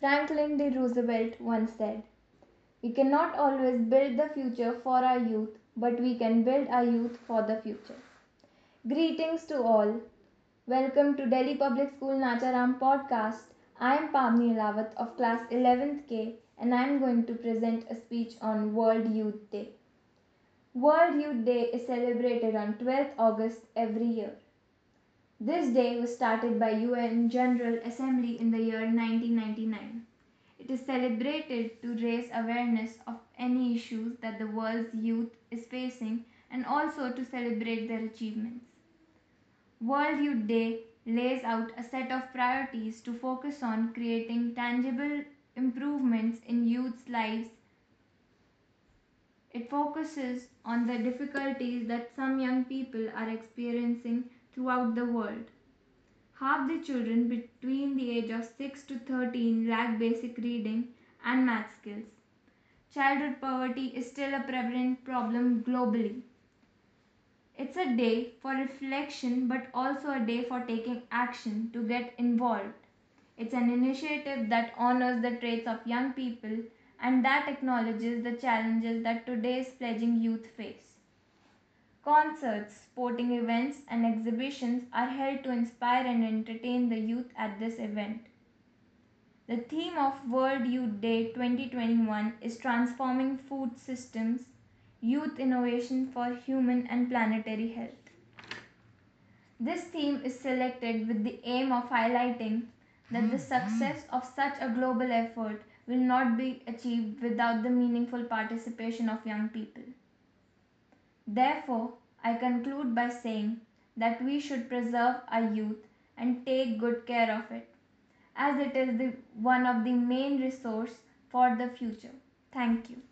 Franklin D. Roosevelt once said, We cannot always build the future for our youth, but we can build our youth for the future. Greetings to all. Welcome to Delhi Public School Nacharam podcast. I am Pavani Ahlawat of class 11th K and I am going to present a speech on World Youth Day. World Youth Day is celebrated on 12th August every year. This day was started by UN General Assembly in the year 1999. It is celebrated to raise awareness of any issues that the world's youth is facing and also to celebrate their achievements. World Youth Day lays out a set of priorities to focus on creating tangible improvements in youth's lives. It focuses on the difficulties that some young people are experiencing throughout the world. Half the children between the age of 6 to 13 lack basic reading and math skills. Childhood poverty is still a prevalent problem globally. It's a day for reflection but also a day for taking action to get involved. It's an initiative that honors the traits of young people and that acknowledges the challenges that today's fledgling youth face. Concerts, sporting events, and exhibitions are held to inspire and entertain the youth at this event. The theme of World Youth Day 2021 is Transforming Food Systems Youth Innovation for Human and Planetary Health. This theme is selected with the aim of highlighting that the mm-hmm. success of such a global effort will not be achieved without the meaningful participation of young people. Therefore, I conclude by saying that we should preserve our youth and take good care of it, as it is the, one of the main resource for the future. Thank you.